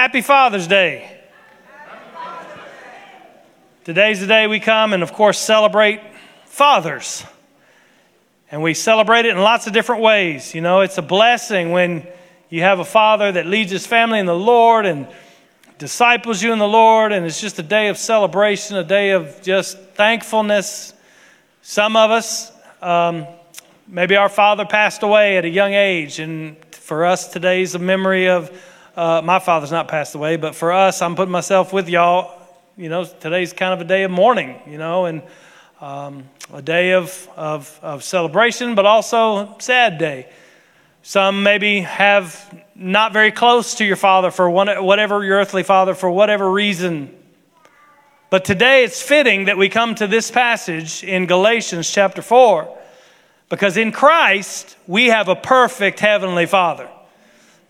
Happy Father's Day. Today's the day we come and, of course, celebrate fathers. And we celebrate it in lots of different ways. You know, it's a blessing when you have a father that leads his family in the Lord and disciples you in the Lord, and it's just a day of celebration, a day of just thankfulness. Some of us, um, maybe our father passed away at a young age, and for us, today's a memory of uh, my father's not passed away, but for us, I'm putting myself with y'all. You know, today's kind of a day of mourning, you know, and um, a day of, of, of celebration, but also sad day. Some maybe have not very close to your father for one, whatever your earthly father, for whatever reason. But today it's fitting that we come to this passage in Galatians chapter 4 because in Christ we have a perfect heavenly father.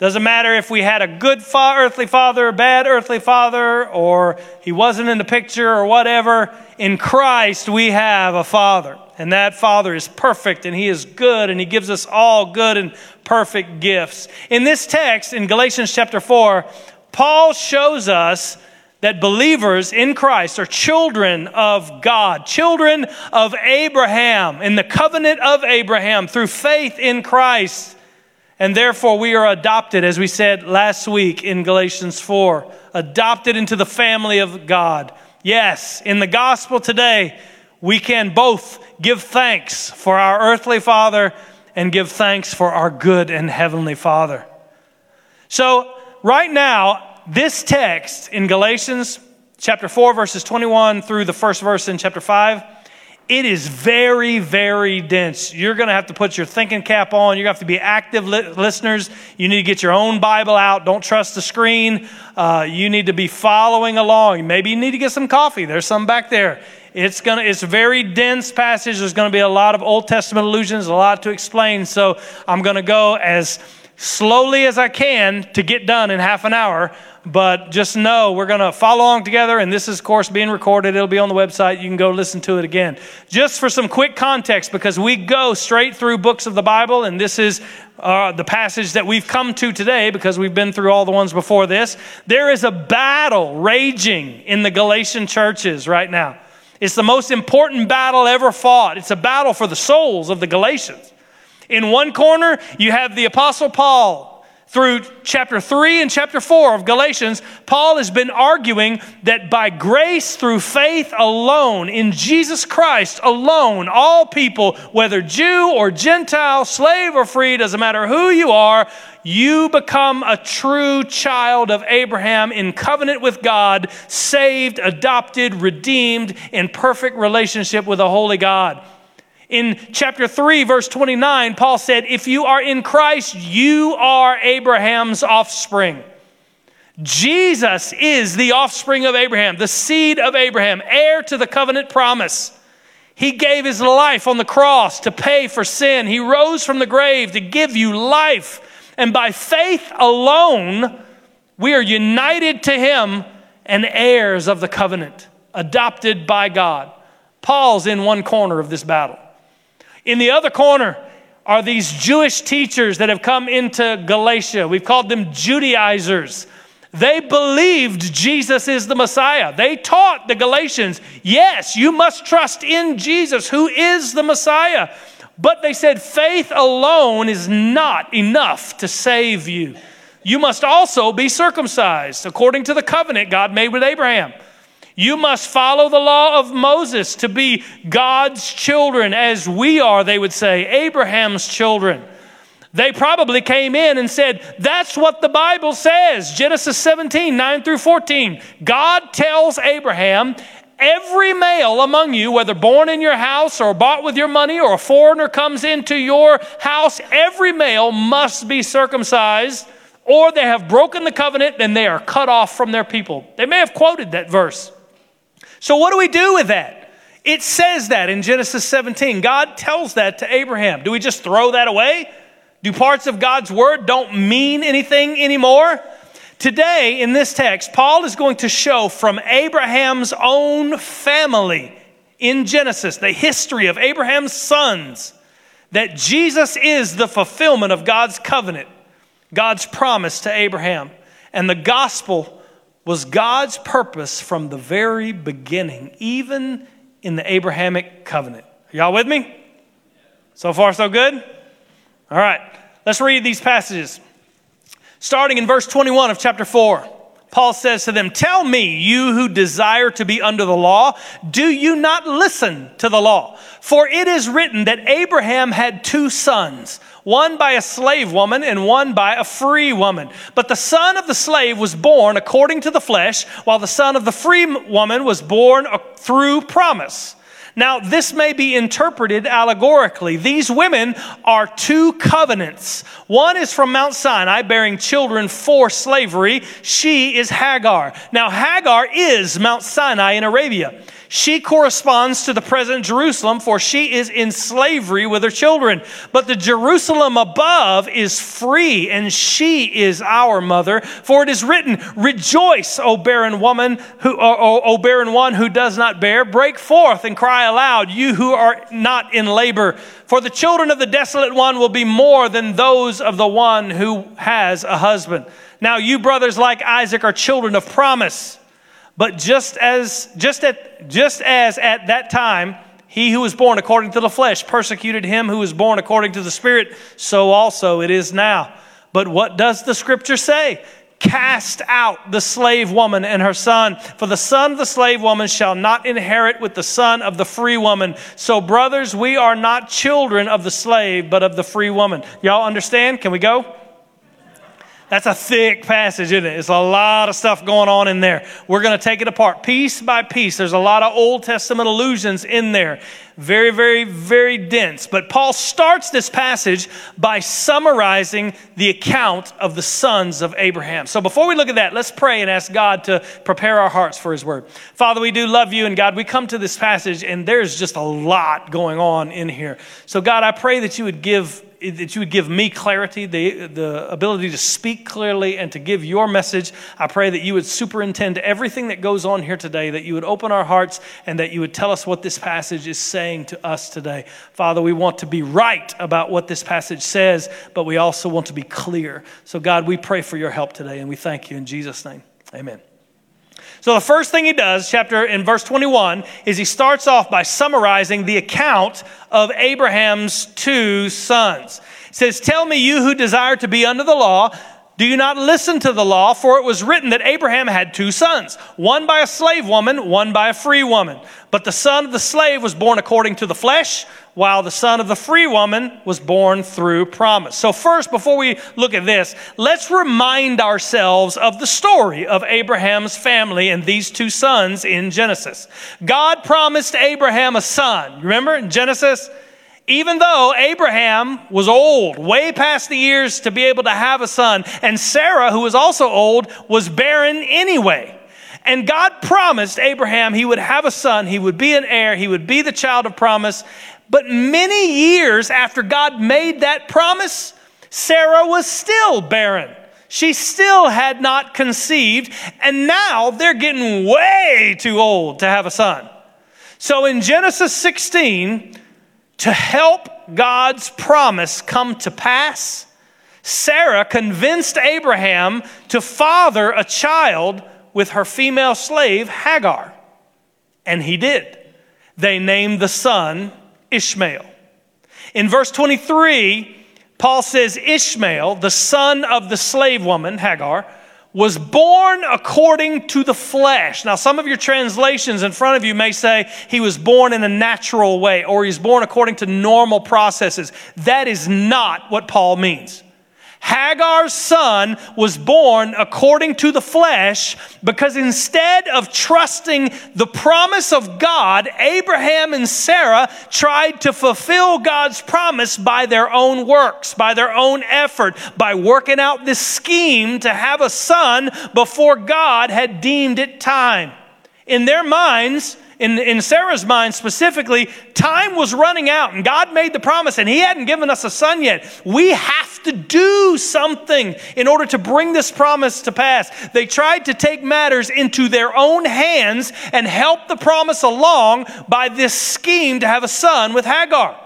Doesn't matter if we had a good fa- earthly father, a bad earthly father, or he wasn't in the picture or whatever. In Christ, we have a father. And that father is perfect and he is good and he gives us all good and perfect gifts. In this text, in Galatians chapter 4, Paul shows us that believers in Christ are children of God, children of Abraham, in the covenant of Abraham through faith in Christ. And therefore, we are adopted, as we said last week in Galatians 4, adopted into the family of God. Yes, in the gospel today, we can both give thanks for our earthly father and give thanks for our good and heavenly father. So, right now, this text in Galatians chapter 4, verses 21 through the first verse in chapter 5 it is very, very dense. You're going to have to put your thinking cap on. You're going to have to be active li- listeners. You need to get your own Bible out. Don't trust the screen. Uh, you need to be following along. Maybe you need to get some coffee. There's some back there. It's going to, it's a very dense passage. There's going to be a lot of Old Testament allusions, a lot to explain. So I'm going to go as slowly as I can to get done in half an hour. But just know we're going to follow along together, and this is, of course, being recorded. It'll be on the website. You can go listen to it again. Just for some quick context, because we go straight through books of the Bible, and this is uh, the passage that we've come to today because we've been through all the ones before this. There is a battle raging in the Galatian churches right now. It's the most important battle ever fought. It's a battle for the souls of the Galatians. In one corner, you have the Apostle Paul through chapter 3 and chapter 4 of Galatians, Paul has been arguing that by grace through faith alone, in Jesus Christ alone, all people, whether Jew or Gentile, slave or free, doesn't matter who you are, you become a true child of Abraham in covenant with God, saved, adopted, redeemed, in perfect relationship with a holy God. In chapter 3, verse 29, Paul said, If you are in Christ, you are Abraham's offspring. Jesus is the offspring of Abraham, the seed of Abraham, heir to the covenant promise. He gave his life on the cross to pay for sin. He rose from the grave to give you life. And by faith alone, we are united to him and heirs of the covenant, adopted by God. Paul's in one corner of this battle. In the other corner are these Jewish teachers that have come into Galatia. We've called them Judaizers. They believed Jesus is the Messiah. They taught the Galatians, yes, you must trust in Jesus, who is the Messiah. But they said faith alone is not enough to save you. You must also be circumcised according to the covenant God made with Abraham. You must follow the law of Moses to be God's children, as we are, they would say, Abraham's children. They probably came in and said, That's what the Bible says. Genesis 17, 9 through 14. God tells Abraham, Every male among you, whether born in your house or bought with your money or a foreigner comes into your house, every male must be circumcised, or they have broken the covenant and they are cut off from their people. They may have quoted that verse. So, what do we do with that? It says that in Genesis 17. God tells that to Abraham. Do we just throw that away? Do parts of God's word don't mean anything anymore? Today, in this text, Paul is going to show from Abraham's own family in Genesis, the history of Abraham's sons, that Jesus is the fulfillment of God's covenant, God's promise to Abraham. And the gospel was God's purpose from the very beginning, even in the Abrahamic covenant. Are y'all with me? So far, so good? All right, let's read these passages. Starting in verse 21 of chapter 4, Paul says to them, Tell me, you who desire to be under the law, do you not listen to the law? For it is written that Abraham had two sons, one by a slave woman and one by a free woman. But the son of the slave was born according to the flesh, while the son of the free woman was born through promise. Now, this may be interpreted allegorically. These women are two covenants. One is from Mount Sinai, bearing children for slavery. She is Hagar. Now, Hagar is Mount Sinai in Arabia. She corresponds to the present Jerusalem, for she is in slavery with her children. But the Jerusalem above is free, and she is our mother. For it is written, Rejoice, O barren woman, who, o, o barren one who does not bear. Break forth and cry aloud, you who are not in labor. For the children of the desolate one will be more than those of the one who has a husband. Now, you brothers like Isaac are children of promise. But just as, just at, just as at that time, he who was born according to the flesh persecuted him who was born according to the Spirit, so also it is now. But what does the scripture say? Cast out the slave woman and her son, for the son of the slave woman shall not inherit with the son of the free woman. So, brothers, we are not children of the slave, but of the free woman. Y'all understand? Can we go? That's a thick passage, isn't it? It's a lot of stuff going on in there. We're going to take it apart piece by piece. There's a lot of Old Testament allusions in there. Very, very, very dense. But Paul starts this passage by summarizing the account of the sons of Abraham. So before we look at that, let's pray and ask God to prepare our hearts for his word. Father, we do love you, and God, we come to this passage, and there's just a lot going on in here. So, God, I pray that you would give that you would give me clarity, the, the ability to speak clearly and to give your message. I pray that you would superintend everything that goes on here today, that you would open our hearts and that you would tell us what this passage is saying to us today. Father, we want to be right about what this passage says, but we also want to be clear. So, God, we pray for your help today and we thank you in Jesus' name. Amen. So the first thing he does, chapter in verse 21, is he starts off by summarizing the account of Abraham's two sons. He says, Tell me, you who desire to be under the law, do you not listen to the law? For it was written that Abraham had two sons, one by a slave woman, one by a free woman. But the son of the slave was born according to the flesh, while the son of the free woman was born through promise. So, first, before we look at this, let's remind ourselves of the story of Abraham's family and these two sons in Genesis. God promised Abraham a son. Remember in Genesis? Even though Abraham was old, way past the years to be able to have a son, and Sarah, who was also old, was barren anyway. And God promised Abraham he would have a son, he would be an heir, he would be the child of promise. But many years after God made that promise, Sarah was still barren. She still had not conceived, and now they're getting way too old to have a son. So in Genesis 16, to help God's promise come to pass, Sarah convinced Abraham to father a child with her female slave, Hagar. And he did. They named the son Ishmael. In verse 23, Paul says Ishmael, the son of the slave woman, Hagar, was born according to the flesh. Now, some of your translations in front of you may say he was born in a natural way or he's born according to normal processes. That is not what Paul means. Hagar's son was born according to the flesh because instead of trusting the promise of God, Abraham and Sarah tried to fulfill God's promise by their own works, by their own effort, by working out this scheme to have a son before God had deemed it time. In their minds, in, in Sarah's mind specifically, time was running out and God made the promise and He hadn't given us a son yet. We have to do something in order to bring this promise to pass. They tried to take matters into their own hands and help the promise along by this scheme to have a son with Hagar.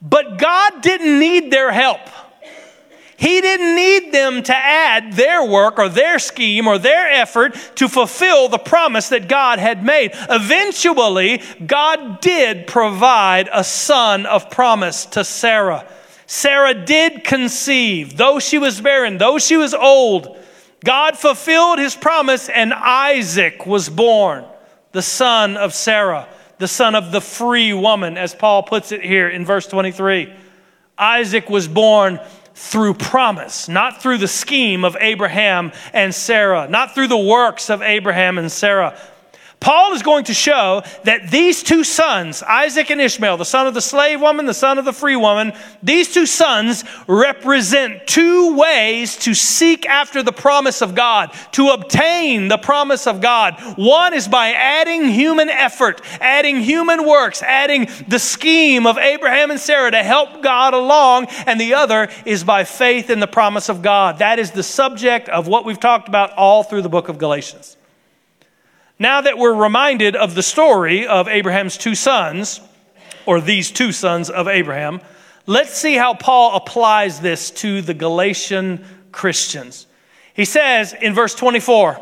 But God didn't need their help. He didn't need them to add their work or their scheme or their effort to fulfill the promise that God had made. Eventually, God did provide a son of promise to Sarah. Sarah did conceive, though she was barren, though she was old. God fulfilled his promise, and Isaac was born, the son of Sarah, the son of the free woman, as Paul puts it here in verse 23. Isaac was born through promise, not through the scheme of Abraham and Sarah, not through the works of Abraham and Sarah, Paul is going to show that these two sons, Isaac and Ishmael, the son of the slave woman, the son of the free woman, these two sons represent two ways to seek after the promise of God, to obtain the promise of God. One is by adding human effort, adding human works, adding the scheme of Abraham and Sarah to help God along, and the other is by faith in the promise of God. That is the subject of what we've talked about all through the book of Galatians. Now that we're reminded of the story of Abraham's two sons, or these two sons of Abraham, let's see how Paul applies this to the Galatian Christians. He says in verse 24,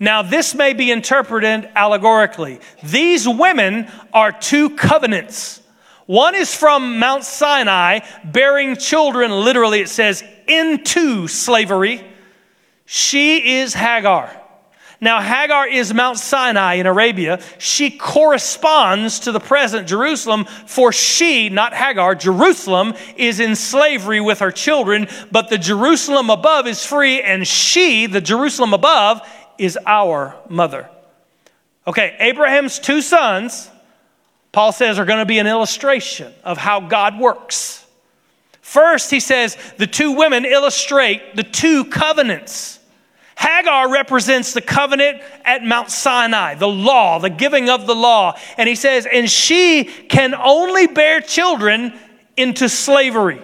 now, this may be interpreted allegorically. These women are two covenants. One is from Mount Sinai, bearing children, literally, it says, into slavery. She is Hagar. Now, Hagar is Mount Sinai in Arabia. She corresponds to the present Jerusalem, for she, not Hagar, Jerusalem is in slavery with her children, but the Jerusalem above is free, and she, the Jerusalem above, is our mother. Okay, Abraham's two sons, Paul says, are going to be an illustration of how God works. First, he says, the two women illustrate the two covenants. Hagar represents the covenant at Mount Sinai, the law, the giving of the law. And he says, and she can only bear children into slavery.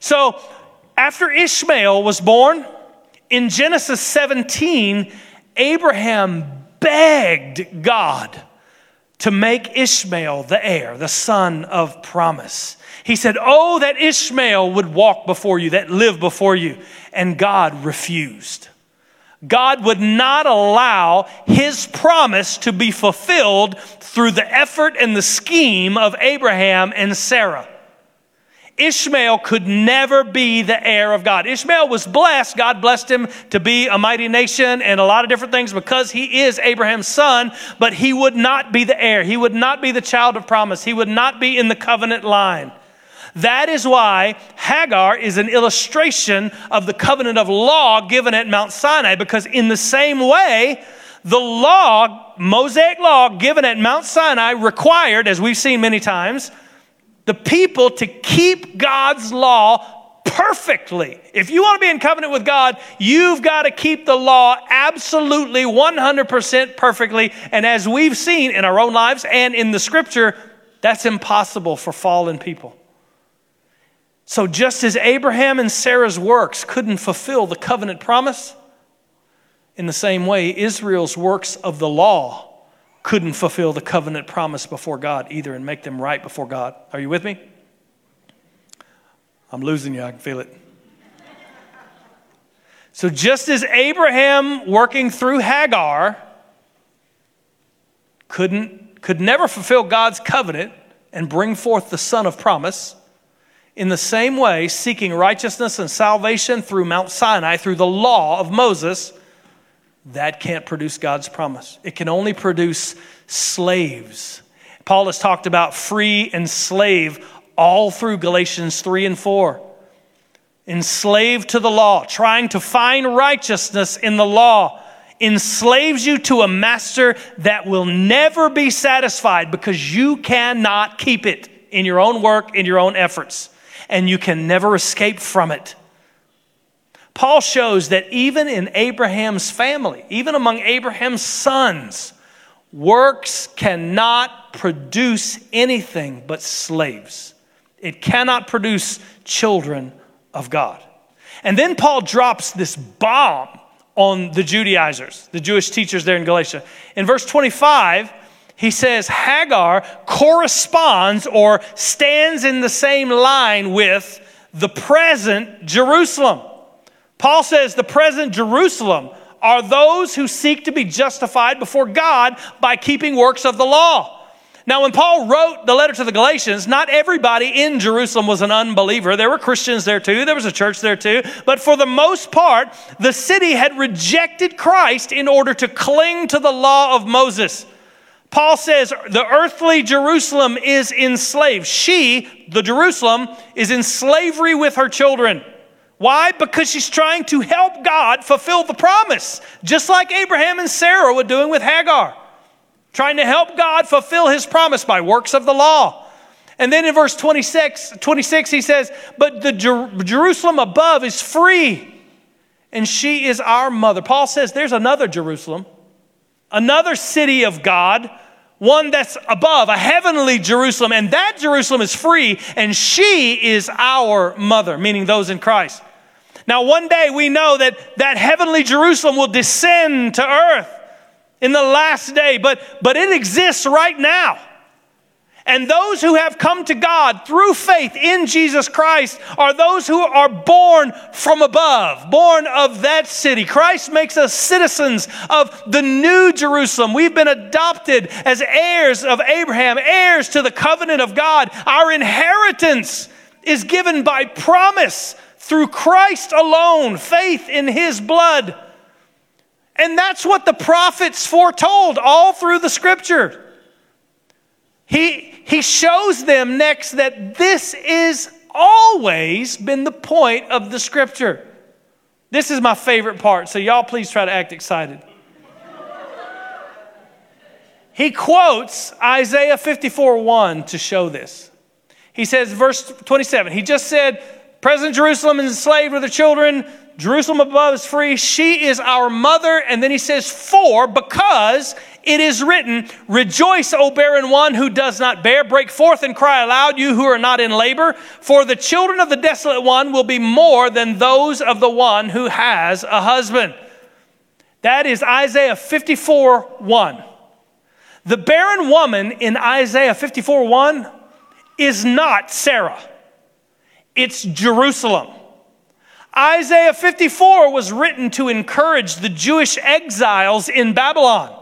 So after Ishmael was born, in Genesis 17, Abraham begged God to make Ishmael the heir, the son of promise. He said, Oh, that Ishmael would walk before you, that live before you. And God refused. God would not allow his promise to be fulfilled through the effort and the scheme of Abraham and Sarah. Ishmael could never be the heir of God. Ishmael was blessed. God blessed him to be a mighty nation and a lot of different things because he is Abraham's son, but he would not be the heir. He would not be the child of promise. He would not be in the covenant line. That is why Hagar is an illustration of the covenant of law given at Mount Sinai, because in the same way, the law, Mosaic law given at Mount Sinai, required, as we've seen many times, the people to keep God's law perfectly. If you want to be in covenant with God, you've got to keep the law absolutely 100% perfectly. And as we've seen in our own lives and in the scripture, that's impossible for fallen people. So, just as Abraham and Sarah's works couldn't fulfill the covenant promise, in the same way, Israel's works of the law couldn't fulfill the covenant promise before God either and make them right before God. Are you with me? I'm losing you, I can feel it. So, just as Abraham working through Hagar couldn't, could never fulfill God's covenant and bring forth the son of promise, in the same way, seeking righteousness and salvation through Mount Sinai, through the law of Moses, that can't produce God's promise. It can only produce slaves. Paul has talked about free and slave all through Galatians 3 and 4. Enslaved to the law, trying to find righteousness in the law, enslaves you to a master that will never be satisfied because you cannot keep it in your own work, in your own efforts and you can never escape from it. Paul shows that even in Abraham's family, even among Abraham's sons, works cannot produce anything but slaves. It cannot produce children of God. And then Paul drops this bomb on the Judaizers, the Jewish teachers there in Galatia. In verse 25, he says Hagar corresponds or stands in the same line with the present Jerusalem. Paul says the present Jerusalem are those who seek to be justified before God by keeping works of the law. Now, when Paul wrote the letter to the Galatians, not everybody in Jerusalem was an unbeliever. There were Christians there too, there was a church there too. But for the most part, the city had rejected Christ in order to cling to the law of Moses. Paul says the earthly Jerusalem is enslaved. She, the Jerusalem, is in slavery with her children. Why? Because she's trying to help God fulfill the promise, just like Abraham and Sarah were doing with Hagar trying to help God fulfill his promise by works of the law. And then in verse 26, 26 he says, But the Jer- Jerusalem above is free, and she is our mother. Paul says there's another Jerusalem, another city of God, one that's above, a heavenly Jerusalem, and that Jerusalem is free, and she is our mother, meaning those in Christ. Now, one day we know that that heavenly Jerusalem will descend to earth in the last day, but, but it exists right now. And those who have come to God through faith in Jesus Christ are those who are born from above, born of that city. Christ makes us citizens of the new Jerusalem. We've been adopted as heirs of Abraham, heirs to the covenant of God. Our inheritance is given by promise through Christ alone, faith in his blood. And that's what the prophets foretold all through the scripture. He, he shows them next that this is always been the point of the scripture. This is my favorite part, so y'all please try to act excited. He quotes Isaiah 54 1 to show this. He says, verse 27, he just said, President Jerusalem is enslaved with her children. Jerusalem above is free. She is our mother. And then he says, For, because it is written, Rejoice, O barren one who does not bear. Break forth and cry aloud, you who are not in labor. For the children of the desolate one will be more than those of the one who has a husband. That is Isaiah 54 1. The barren woman in Isaiah 54 1 is not Sarah, it's Jerusalem. Isaiah 54 was written to encourage the Jewish exiles in Babylon.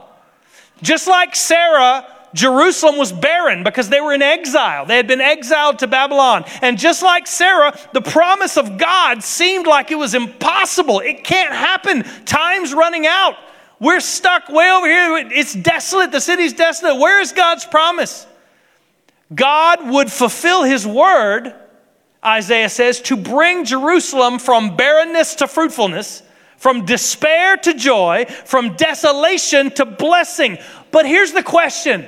Just like Sarah, Jerusalem was barren because they were in exile. They had been exiled to Babylon. And just like Sarah, the promise of God seemed like it was impossible. It can't happen. Time's running out. We're stuck way over here. It's desolate. The city's desolate. Where is God's promise? God would fulfill his word Isaiah says, to bring Jerusalem from barrenness to fruitfulness, from despair to joy, from desolation to blessing. But here's the question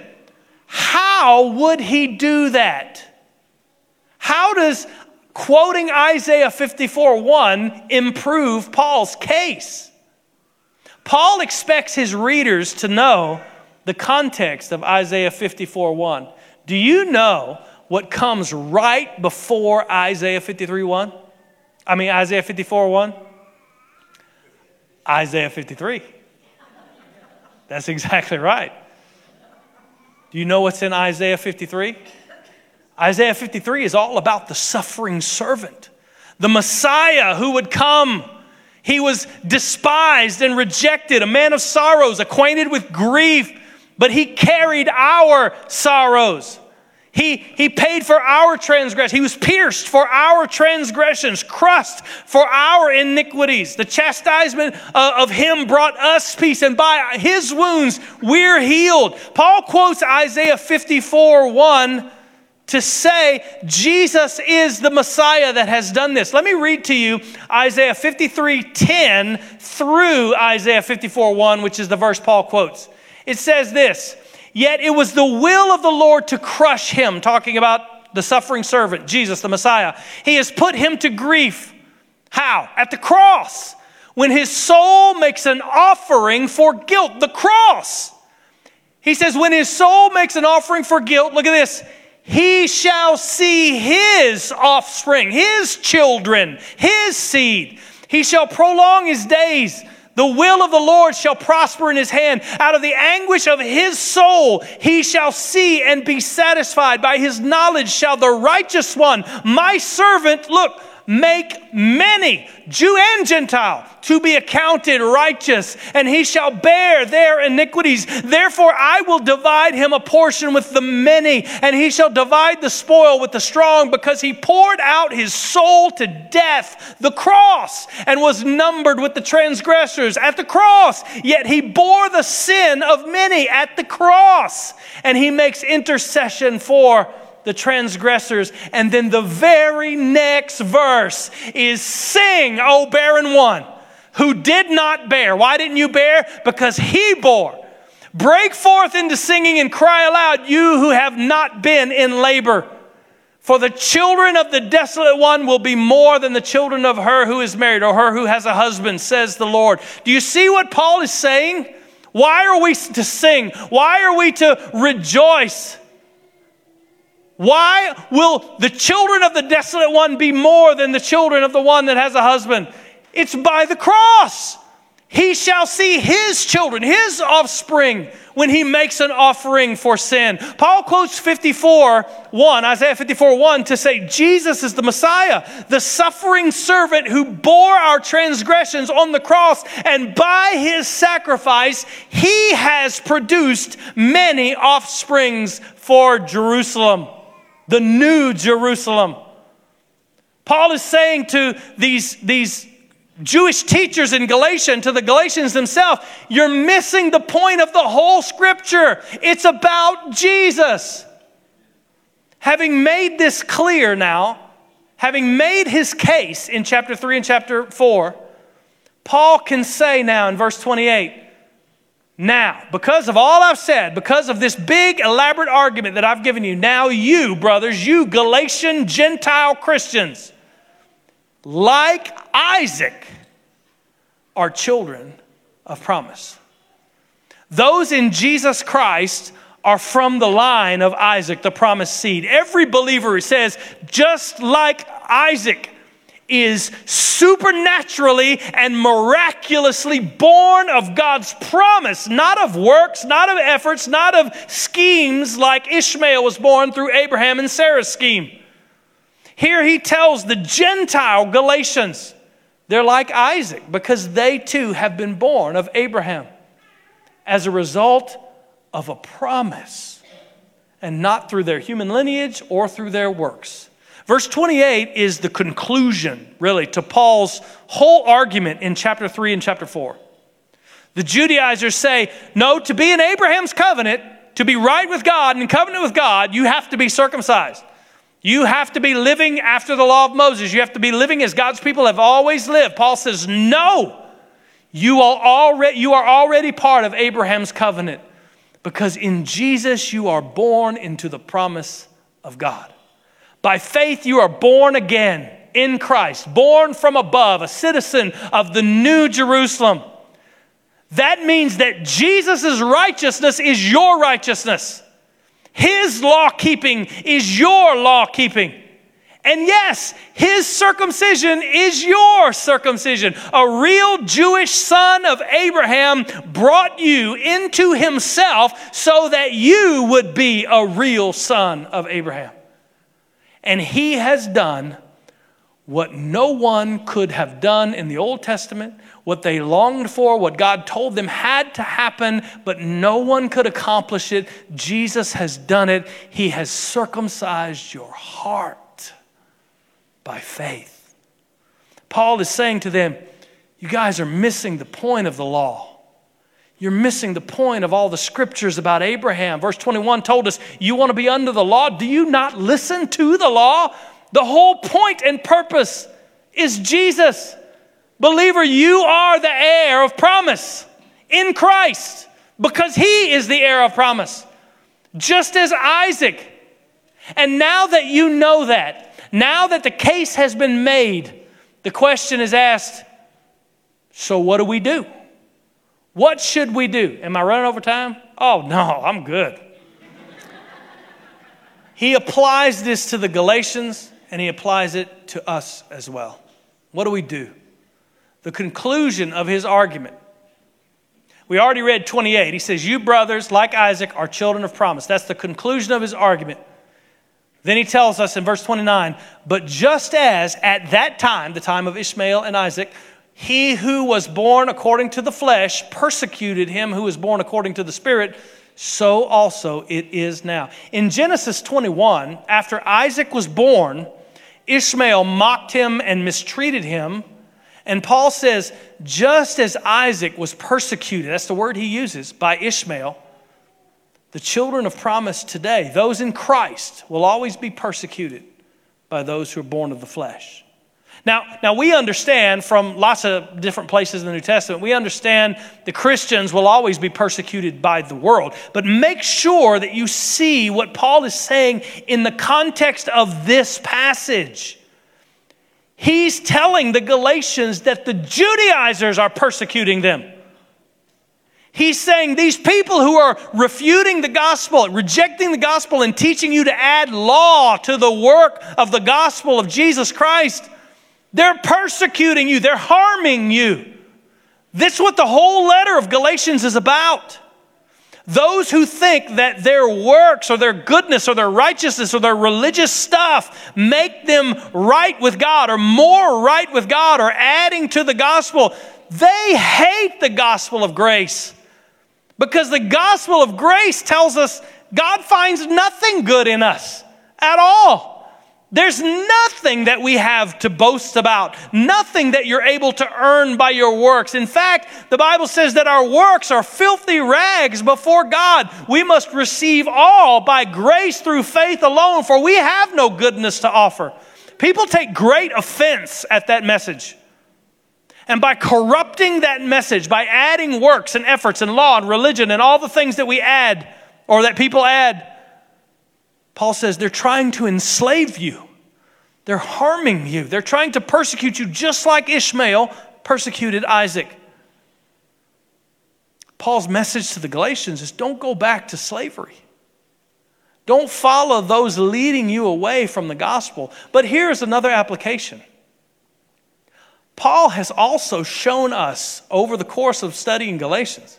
How would he do that? How does quoting Isaiah 54 1 improve Paul's case? Paul expects his readers to know the context of Isaiah 54 1. Do you know what comes right before Isaiah 53 1? I mean, Isaiah 54 1? Isaiah 53. That's exactly right. Do you know what's in Isaiah 53? Isaiah 53 is all about the suffering servant, the Messiah who would come. He was despised and rejected, a man of sorrows, acquainted with grief, but he carried our sorrows. He, he paid for our transgressions. He was pierced for our transgressions, crushed for our iniquities. The chastisement uh, of him brought us peace, and by his wounds we're healed. Paul quotes Isaiah 54 1 to say Jesus is the Messiah that has done this. Let me read to you Isaiah 53 10 through Isaiah 54 1, which is the verse Paul quotes. It says this. Yet it was the will of the Lord to crush him, talking about the suffering servant, Jesus, the Messiah. He has put him to grief. How? At the cross. When his soul makes an offering for guilt, the cross. He says, when his soul makes an offering for guilt, look at this, he shall see his offspring, his children, his seed. He shall prolong his days. The will of the Lord shall prosper in his hand. Out of the anguish of his soul, he shall see and be satisfied. By his knowledge shall the righteous one, my servant, look, make many, Jew and Gentile, to be accounted righteous, and he shall bear their iniquities. Therefore, I will divide him a portion with the many, and he shall divide the spoil with the strong, because he poured out his soul to death, the cross, and was numbered with the transgressors at the cross. Yet he bore the sin of many at the cross, and he makes intercession for the transgressors. And then the very next verse is Sing, O barren one, who did not bear. Why didn't you bear? Because he bore. Break forth into singing and cry aloud, you who have not been in labor. For the children of the desolate one will be more than the children of her who is married or her who has a husband, says the Lord. Do you see what Paul is saying? Why are we to sing? Why are we to rejoice? Why will the children of the desolate one be more than the children of the one that has a husband? It's by the cross. He shall see his children, his offspring, when he makes an offering for sin. Paul quotes 54 1, Isaiah 54 1, to say Jesus is the Messiah, the suffering servant who bore our transgressions on the cross, and by his sacrifice, he has produced many offsprings for Jerusalem the new Jerusalem. Paul is saying to these, these Jewish teachers in Galatia to the Galatians themselves, you're missing the point of the whole scripture. It's about Jesus. Having made this clear now, having made his case in chapter 3 and chapter 4, Paul can say now in verse 28 now, because of all I've said, because of this big elaborate argument that I've given you, now you, brothers, you Galatian Gentile Christians, like Isaac, are children of promise. Those in Jesus Christ are from the line of Isaac, the promised seed. Every believer says, just like Isaac, is supernaturally and miraculously born of God's promise, not of works, not of efforts, not of schemes like Ishmael was born through Abraham and Sarah's scheme. Here he tells the Gentile Galatians, they're like Isaac because they too have been born of Abraham as a result of a promise and not through their human lineage or through their works. Verse 28 is the conclusion, really, to Paul's whole argument in chapter 3 and chapter 4. The Judaizers say, no, to be in Abraham's covenant, to be right with God and in covenant with God, you have to be circumcised. You have to be living after the law of Moses. You have to be living as God's people have always lived. Paul says, no, you are already, you are already part of Abraham's covenant because in Jesus you are born into the promise of God. By faith, you are born again in Christ, born from above, a citizen of the new Jerusalem. That means that Jesus' righteousness is your righteousness. His law keeping is your law keeping. And yes, his circumcision is your circumcision. A real Jewish son of Abraham brought you into himself so that you would be a real son of Abraham. And he has done what no one could have done in the Old Testament, what they longed for, what God told them had to happen, but no one could accomplish it. Jesus has done it. He has circumcised your heart by faith. Paul is saying to them, You guys are missing the point of the law. You're missing the point of all the scriptures about Abraham. Verse 21 told us, You want to be under the law? Do you not listen to the law? The whole point and purpose is Jesus. Believer, you are the heir of promise in Christ because he is the heir of promise, just as Isaac. And now that you know that, now that the case has been made, the question is asked so what do we do? What should we do? Am I running over time? Oh, no, I'm good. he applies this to the Galatians and he applies it to us as well. What do we do? The conclusion of his argument. We already read 28. He says, You brothers, like Isaac, are children of promise. That's the conclusion of his argument. Then he tells us in verse 29 But just as at that time, the time of Ishmael and Isaac, he who was born according to the flesh persecuted him who was born according to the Spirit, so also it is now. In Genesis 21, after Isaac was born, Ishmael mocked him and mistreated him. And Paul says, just as Isaac was persecuted, that's the word he uses, by Ishmael, the children of promise today, those in Christ, will always be persecuted by those who are born of the flesh. Now, now we understand from lots of different places in the New Testament, we understand the Christians will always be persecuted by the world. But make sure that you see what Paul is saying in the context of this passage. He's telling the Galatians that the Judaizers are persecuting them. He's saying these people who are refuting the gospel, rejecting the gospel, and teaching you to add law to the work of the gospel of Jesus Christ, they're persecuting you, they're harming you. This is what the whole letter of Galatians is about. Those who think that their works or their goodness or their righteousness or their religious stuff make them right with God or more right with God or adding to the gospel, they hate the gospel of grace. Because the gospel of grace tells us God finds nothing good in us at all. There's nothing that we have to boast about, nothing that you're able to earn by your works. In fact, the Bible says that our works are filthy rags before God. We must receive all by grace through faith alone, for we have no goodness to offer. People take great offense at that message. And by corrupting that message, by adding works and efforts and law and religion and all the things that we add or that people add, Paul says they're trying to enslave you. They're harming you. They're trying to persecute you just like Ishmael persecuted Isaac. Paul's message to the Galatians is don't go back to slavery. Don't follow those leading you away from the gospel. But here's another application Paul has also shown us over the course of studying Galatians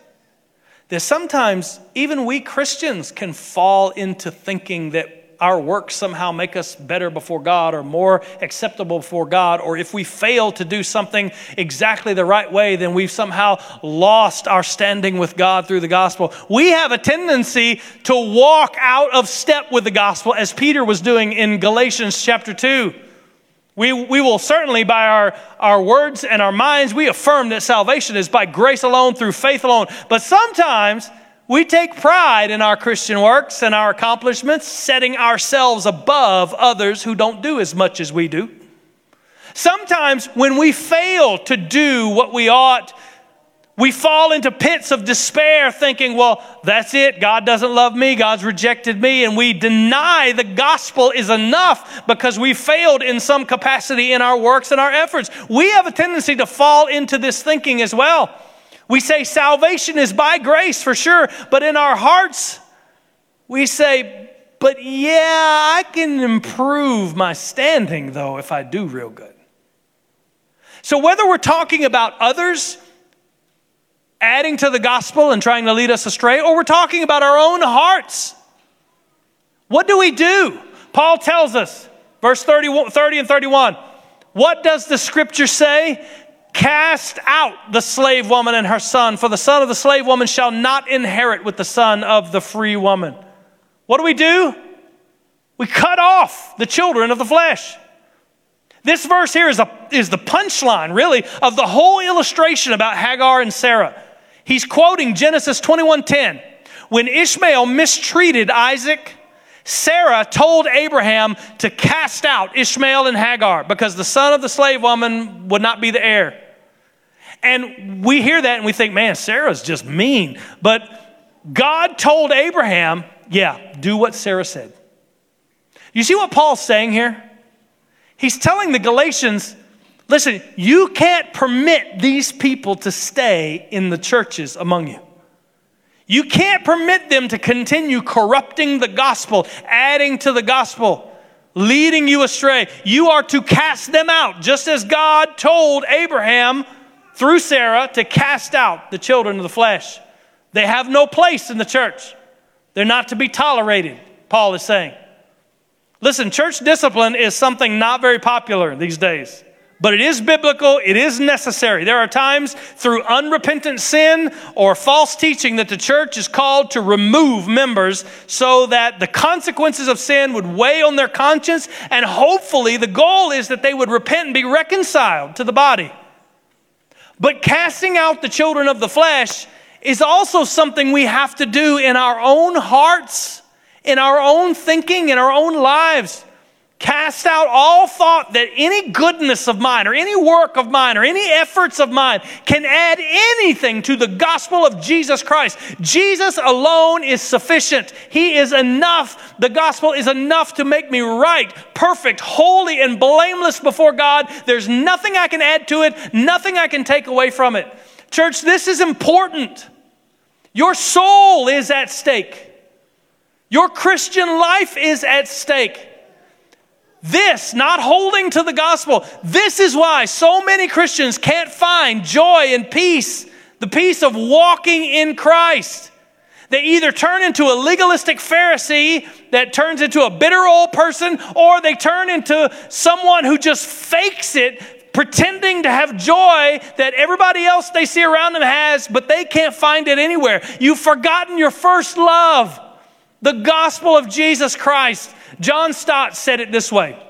that sometimes even we Christians can fall into thinking that our works somehow make us better before God or more acceptable before God, or if we fail to do something exactly the right way, then we've somehow lost our standing with God through the gospel. We have a tendency to walk out of step with the gospel, as Peter was doing in Galatians chapter 2. We, we will certainly, by our, our words and our minds, we affirm that salvation is by grace alone, through faith alone. But sometimes we take pride in our Christian works and our accomplishments, setting ourselves above others who don't do as much as we do. Sometimes when we fail to do what we ought, we fall into pits of despair thinking, well, that's it. God doesn't love me. God's rejected me. And we deny the gospel is enough because we failed in some capacity in our works and our efforts. We have a tendency to fall into this thinking as well. We say salvation is by grace for sure, but in our hearts, we say, but yeah, I can improve my standing though if I do real good. So whether we're talking about others, adding to the gospel and trying to lead us astray, or we're talking about our own hearts. What do we do? Paul tells us, verse 30, 30 and 31. What does the scripture say? Cast out the slave woman and her son, for the son of the slave woman shall not inherit with the son of the free woman. What do we do? We cut off the children of the flesh. This verse here is, a, is the punchline, really, of the whole illustration about Hagar and Sarah. He's quoting Genesis 21:10. When Ishmael mistreated Isaac, Sarah told Abraham to cast out Ishmael and Hagar because the son of the slave woman would not be the heir. And we hear that and we think, man, Sarah's just mean. But God told Abraham, yeah, do what Sarah said. You see what Paul's saying here? He's telling the Galatians, Listen, you can't permit these people to stay in the churches among you. You can't permit them to continue corrupting the gospel, adding to the gospel, leading you astray. You are to cast them out, just as God told Abraham through Sarah to cast out the children of the flesh. They have no place in the church, they're not to be tolerated, Paul is saying. Listen, church discipline is something not very popular these days. But it is biblical, it is necessary. There are times through unrepentant sin or false teaching that the church is called to remove members so that the consequences of sin would weigh on their conscience, and hopefully the goal is that they would repent and be reconciled to the body. But casting out the children of the flesh is also something we have to do in our own hearts, in our own thinking, in our own lives. Cast out all thought that any goodness of mine or any work of mine or any efforts of mine can add anything to the gospel of Jesus Christ. Jesus alone is sufficient. He is enough. The gospel is enough to make me right, perfect, holy, and blameless before God. There's nothing I can add to it, nothing I can take away from it. Church, this is important. Your soul is at stake. Your Christian life is at stake. This, not holding to the gospel, this is why so many Christians can't find joy and peace, the peace of walking in Christ. They either turn into a legalistic Pharisee that turns into a bitter old person, or they turn into someone who just fakes it, pretending to have joy that everybody else they see around them has, but they can't find it anywhere. You've forgotten your first love, the gospel of Jesus Christ. John Stott said it this way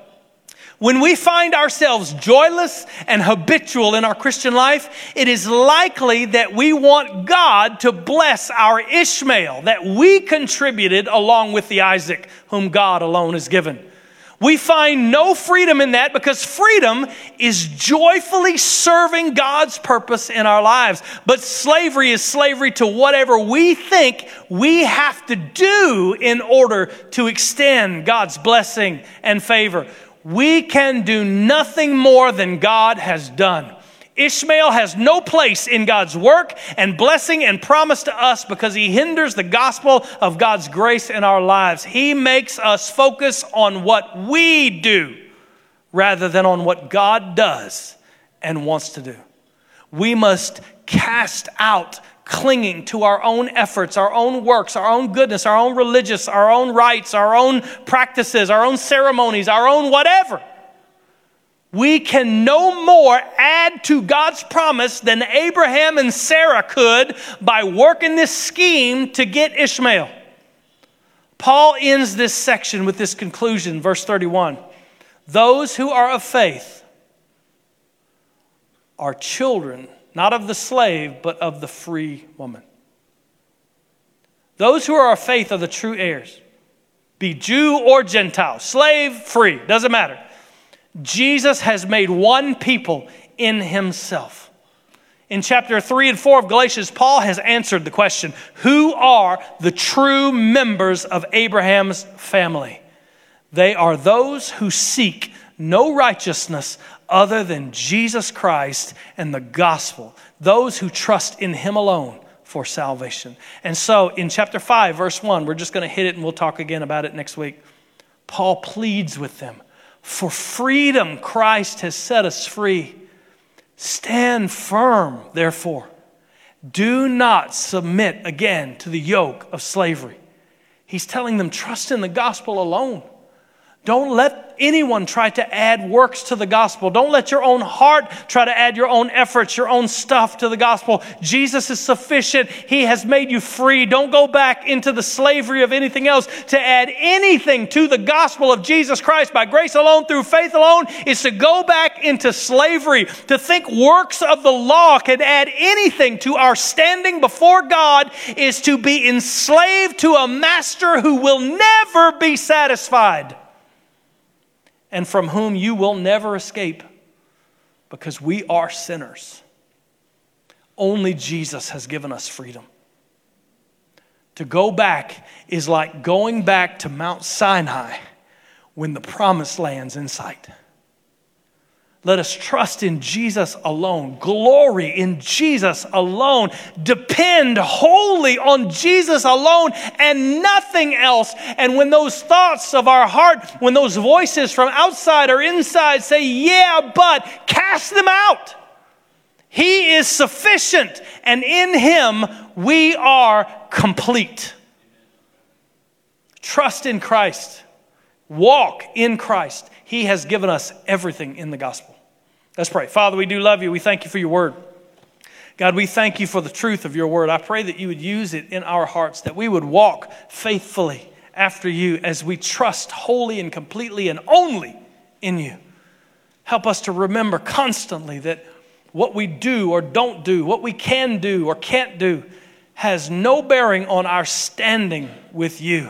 When we find ourselves joyless and habitual in our Christian life, it is likely that we want God to bless our Ishmael that we contributed along with the Isaac whom God alone has given. We find no freedom in that because freedom is joyfully serving God's purpose in our lives. But slavery is slavery to whatever we think we have to do in order to extend God's blessing and favor. We can do nothing more than God has done. Ishmael has no place in God's work and blessing and promise to us because he hinders the gospel of God's grace in our lives. He makes us focus on what we do rather than on what God does and wants to do. We must cast out clinging to our own efforts, our own works, our own goodness, our own religious, our own rites, our own practices, our own ceremonies, our own whatever we can no more add to God's promise than Abraham and Sarah could by working this scheme to get Ishmael. Paul ends this section with this conclusion, verse 31. Those who are of faith are children, not of the slave, but of the free woman. Those who are of faith are the true heirs, be Jew or Gentile, slave, free, doesn't matter. Jesus has made one people in himself. In chapter 3 and 4 of Galatians, Paul has answered the question Who are the true members of Abraham's family? They are those who seek no righteousness other than Jesus Christ and the gospel, those who trust in him alone for salvation. And so in chapter 5, verse 1, we're just going to hit it and we'll talk again about it next week. Paul pleads with them for freedom, Christ has set us free. Stand firm, therefore. Do not submit again to the yoke of slavery. He's telling them, trust in the gospel alone. Don't let anyone try to add works to the gospel. Don't let your own heart try to add your own efforts, your own stuff to the gospel. Jesus is sufficient. He has made you free. Don't go back into the slavery of anything else. To add anything to the gospel of Jesus Christ by grace alone, through faith alone, is to go back into slavery. To think works of the law can add anything to our standing before God is to be enslaved to a master who will never be satisfied and from whom you will never escape because we are sinners. Only Jesus has given us freedom. To go back is like going back to Mount Sinai when the promised land's in sight. Let us trust in Jesus alone, glory in Jesus alone, depend wholly on Jesus alone and nothing else. And when those thoughts of our heart, when those voices from outside or inside say, Yeah, but cast them out. He is sufficient, and in Him we are complete. Trust in Christ. walk in Christ, He has given us everything in the gospel. Let's pray. Father, we do love you. We thank you for your word. God, we thank you for the truth of your word. I pray that you would use it in our hearts, that we would walk faithfully after you as we trust wholly and completely and only in you. Help us to remember constantly that what we do or don't do, what we can do or can't do, has no bearing on our standing with you.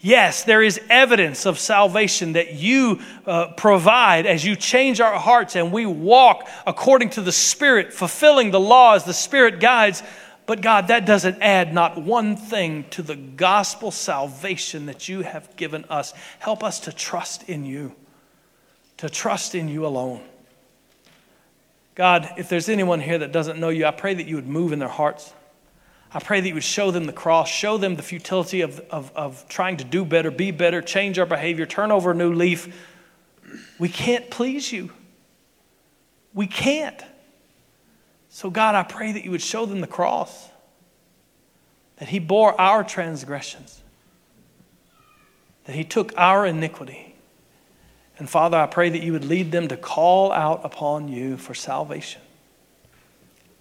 Yes, there is evidence of salvation that you uh, provide as you change our hearts and we walk according to the Spirit, fulfilling the laws the Spirit guides. But God, that doesn't add not one thing to the gospel salvation that you have given us. Help us to trust in you, to trust in you alone. God, if there's anyone here that doesn't know you, I pray that you would move in their hearts. I pray that you would show them the cross, show them the futility of, of, of trying to do better, be better, change our behavior, turn over a new leaf. We can't please you. We can't. So, God, I pray that you would show them the cross, that He bore our transgressions, that He took our iniquity and Father, I pray that you would lead them to call out upon you for salvation,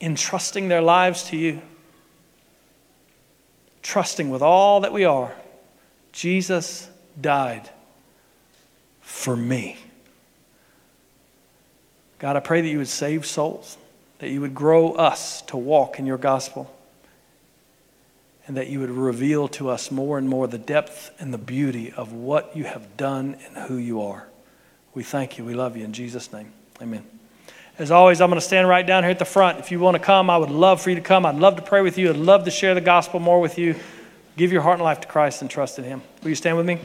entrusting their lives to you, trusting with all that we are. Jesus died for me. God, I pray that you would save souls, that you would grow us to walk in your gospel, and that you would reveal to us more and more the depth and the beauty of what you have done and who you are. We thank you. We love you. In Jesus' name, amen. As always, I'm going to stand right down here at the front. If you want to come, I would love for you to come. I'd love to pray with you. I'd love to share the gospel more with you. Give your heart and life to Christ and trust in Him. Will you stand with me?